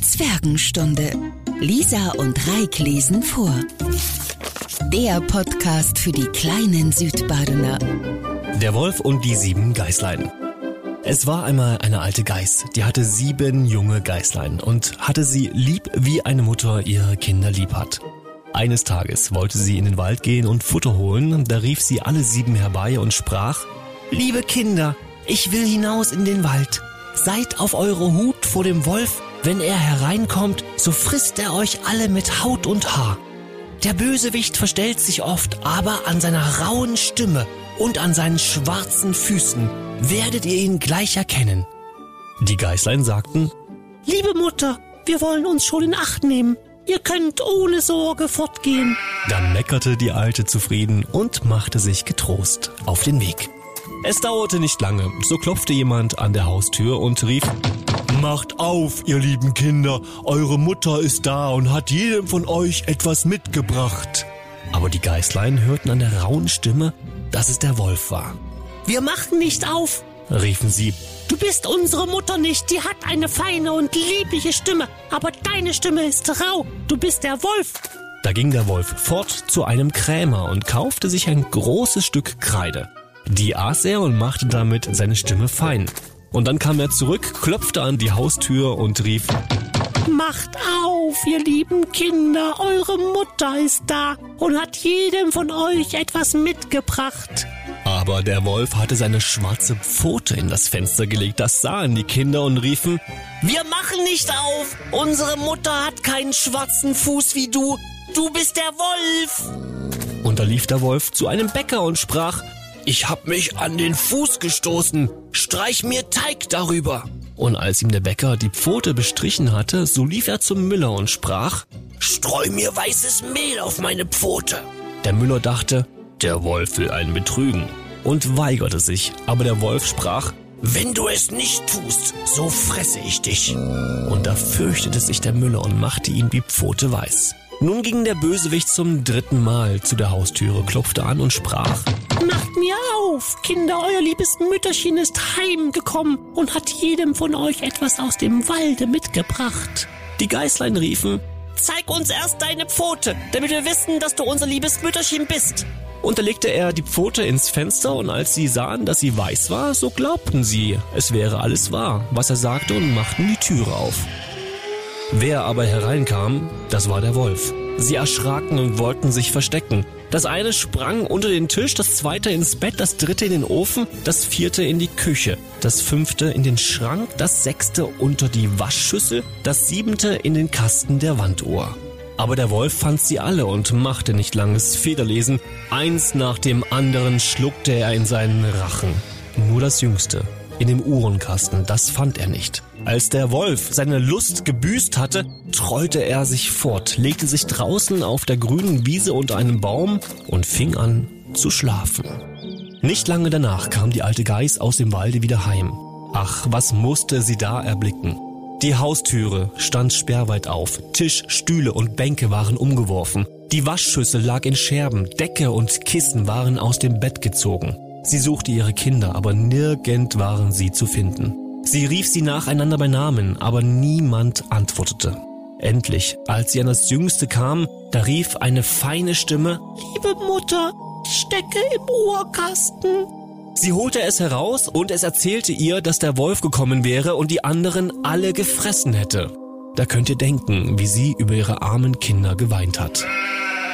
Zwergenstunde. Lisa und Reik lesen vor. Der Podcast für die kleinen Südbadener. Der Wolf und die sieben Geißlein. Es war einmal eine alte Geiß, die hatte sieben junge Geißlein und hatte sie lieb, wie eine Mutter ihre Kinder lieb hat. Eines Tages wollte sie in den Wald gehen und Futter holen, da rief sie alle sieben herbei und sprach, Liebe Kinder, ich will hinaus in den Wald. Seid auf eure Hut vor dem Wolf, wenn er hereinkommt, so frisst er euch alle mit Haut und Haar. Der Bösewicht verstellt sich oft, aber an seiner rauen Stimme und an seinen schwarzen Füßen werdet ihr ihn gleich erkennen. Die Geißlein sagten, Liebe Mutter, wir wollen uns schon in Acht nehmen. Ihr könnt ohne Sorge fortgehen. Dann meckerte die Alte zufrieden und machte sich getrost auf den Weg. Es dauerte nicht lange, so klopfte jemand an der Haustür und rief, Macht auf, ihr lieben Kinder, eure Mutter ist da und hat jedem von euch etwas mitgebracht. Aber die Geißlein hörten an der rauen Stimme, dass es der Wolf war. Wir machen nicht auf, riefen sie. Du bist unsere Mutter nicht, die hat eine feine und liebliche Stimme, aber deine Stimme ist rau, du bist der Wolf. Da ging der Wolf fort zu einem Krämer und kaufte sich ein großes Stück Kreide. Die aß er und machte damit seine Stimme fein. Und dann kam er zurück, klopfte an die Haustür und rief, Macht auf, ihr lieben Kinder, eure Mutter ist da und hat jedem von euch etwas mitgebracht. Aber der Wolf hatte seine schwarze Pfote in das Fenster gelegt, das sahen die Kinder und riefen, Wir machen nicht auf, unsere Mutter hat keinen schwarzen Fuß wie du, du bist der Wolf. Und da lief der Wolf zu einem Bäcker und sprach, ich hab mich an den Fuß gestoßen. Streich mir Teig darüber. Und als ihm der Bäcker die Pfote bestrichen hatte, so lief er zum Müller und sprach, Streu mir weißes Mehl auf meine Pfote. Der Müller dachte, der Wolf will einen betrügen und weigerte sich, aber der Wolf sprach, wenn du es nicht tust, so fresse ich dich. Und da fürchtete sich der Müller und machte ihm die Pfote weiß. Nun ging der Bösewicht zum dritten Mal zu der Haustüre, klopfte an und sprach, auf, Kinder, euer liebes Mütterchen ist heimgekommen und hat jedem von euch etwas aus dem Walde mitgebracht. Die Geißlein riefen, Zeig uns erst deine Pfote, damit wir wissen, dass du unser liebes Mütterchen bist. Und da legte er die Pfote ins Fenster und als sie sahen, dass sie weiß war, so glaubten sie, es wäre alles wahr, was er sagte und machten die Türe auf. Wer aber hereinkam, das war der Wolf. Sie erschraken und wollten sich verstecken. Das eine sprang unter den Tisch, das zweite ins Bett, das dritte in den Ofen, das vierte in die Küche, das fünfte in den Schrank, das sechste unter die Waschschüssel, das siebente in den Kasten der Wanduhr. Aber der Wolf fand sie alle und machte nicht langes Federlesen. Eins nach dem anderen schluckte er in seinen Rachen. Nur das jüngste, in dem Uhrenkasten, das fand er nicht. Als der Wolf seine Lust gebüßt hatte, trollte er sich fort, legte sich draußen auf der grünen Wiese unter einem Baum und fing an zu schlafen. Nicht lange danach kam die alte Geiß aus dem Walde wieder heim. Ach, was musste sie da erblicken? Die Haustüre stand sperrweit auf, Tisch, Stühle und Bänke waren umgeworfen, die Waschschüssel lag in Scherben, Decke und Kissen waren aus dem Bett gezogen. Sie suchte ihre Kinder, aber nirgend waren sie zu finden. Sie rief sie nacheinander bei Namen, aber niemand antwortete. Endlich, als sie an das Jüngste kam, da rief eine feine Stimme, Liebe Mutter, ich stecke im Uhrkasten. Sie holte es heraus und es erzählte ihr, dass der Wolf gekommen wäre und die anderen alle gefressen hätte. Da könnt ihr denken, wie sie über ihre armen Kinder geweint hat.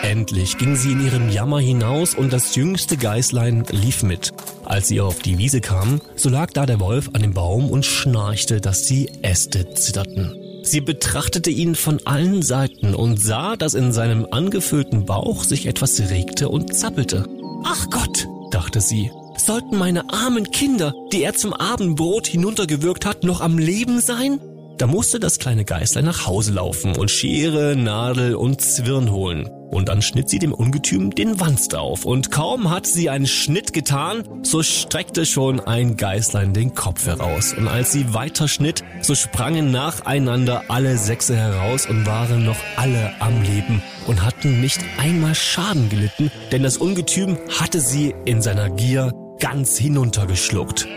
Endlich ging sie in ihrem Jammer hinaus und das jüngste Geißlein lief mit. Als sie auf die Wiese kam, so lag da der Wolf an dem Baum und schnarchte, dass die Äste zitterten. Sie betrachtete ihn von allen Seiten und sah, dass in seinem angefüllten Bauch sich etwas regte und zappelte. Ach Gott, dachte sie, sollten meine armen Kinder, die er zum Abendbrot hinuntergewürgt hat, noch am Leben sein? Da musste das kleine Geißlein nach Hause laufen und Schere, Nadel und Zwirn holen. Und dann schnitt sie dem Ungetüm den Wanst auf. Und kaum hat sie einen Schnitt getan, so streckte schon ein Geißlein den Kopf heraus. Und als sie weiter schnitt, so sprangen nacheinander alle Sechse heraus und waren noch alle am Leben und hatten nicht einmal Schaden gelitten, denn das Ungetüm hatte sie in seiner Gier ganz hinuntergeschluckt.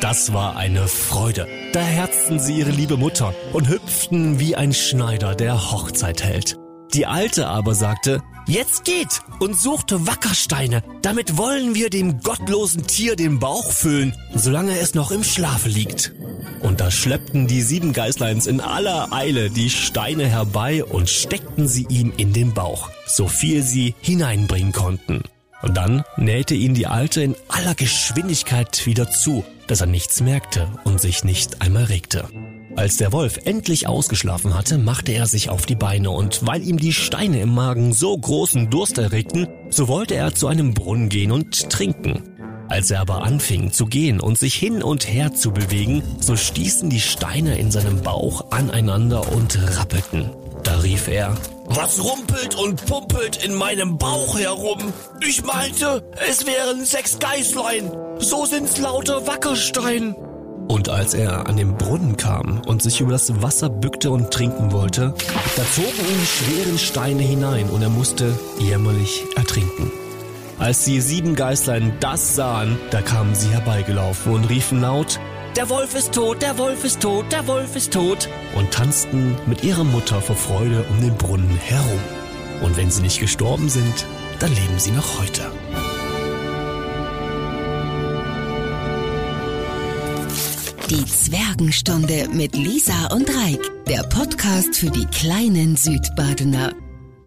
das war eine Freude. Da herzten sie ihre liebe Mutter und hüpften wie ein Schneider, der Hochzeit hält. Die Alte aber sagte, Jetzt geht und suchte Wackersteine, damit wollen wir dem gottlosen Tier den Bauch füllen, solange es noch im Schlafe liegt. Und da schleppten die sieben Geißleins in aller Eile die Steine herbei und steckten sie ihm in den Bauch, so viel sie hineinbringen konnten. Und dann nähte ihn die Alte in aller Geschwindigkeit wieder zu, dass er nichts merkte und sich nicht einmal regte. Als der Wolf endlich ausgeschlafen hatte, machte er sich auf die Beine und weil ihm die Steine im Magen so großen Durst erregten, so wollte er zu einem Brunnen gehen und trinken. Als er aber anfing zu gehen und sich hin und her zu bewegen, so stießen die Steine in seinem Bauch aneinander und rappelten. Da rief er, was rumpelt und pumpelt in meinem Bauch herum? Ich meinte, es wären sechs Geißlein. So sind's lauter Wackerstein. Und als er an den Brunnen kam und sich über das Wasser bückte und trinken wollte, da zogen ihn die schweren Steine hinein und er musste jämmerlich ertrinken. Als die sieben Geißlein das sahen, da kamen sie herbeigelaufen und riefen laut, der Wolf ist tot, der Wolf ist tot, der Wolf ist tot und tanzten mit ihrer Mutter vor Freude um den Brunnen herum. Und wenn sie nicht gestorben sind, dann leben sie noch heute. Die Zwergenstunde mit Lisa und Reik, der Podcast für die kleinen Südbadener.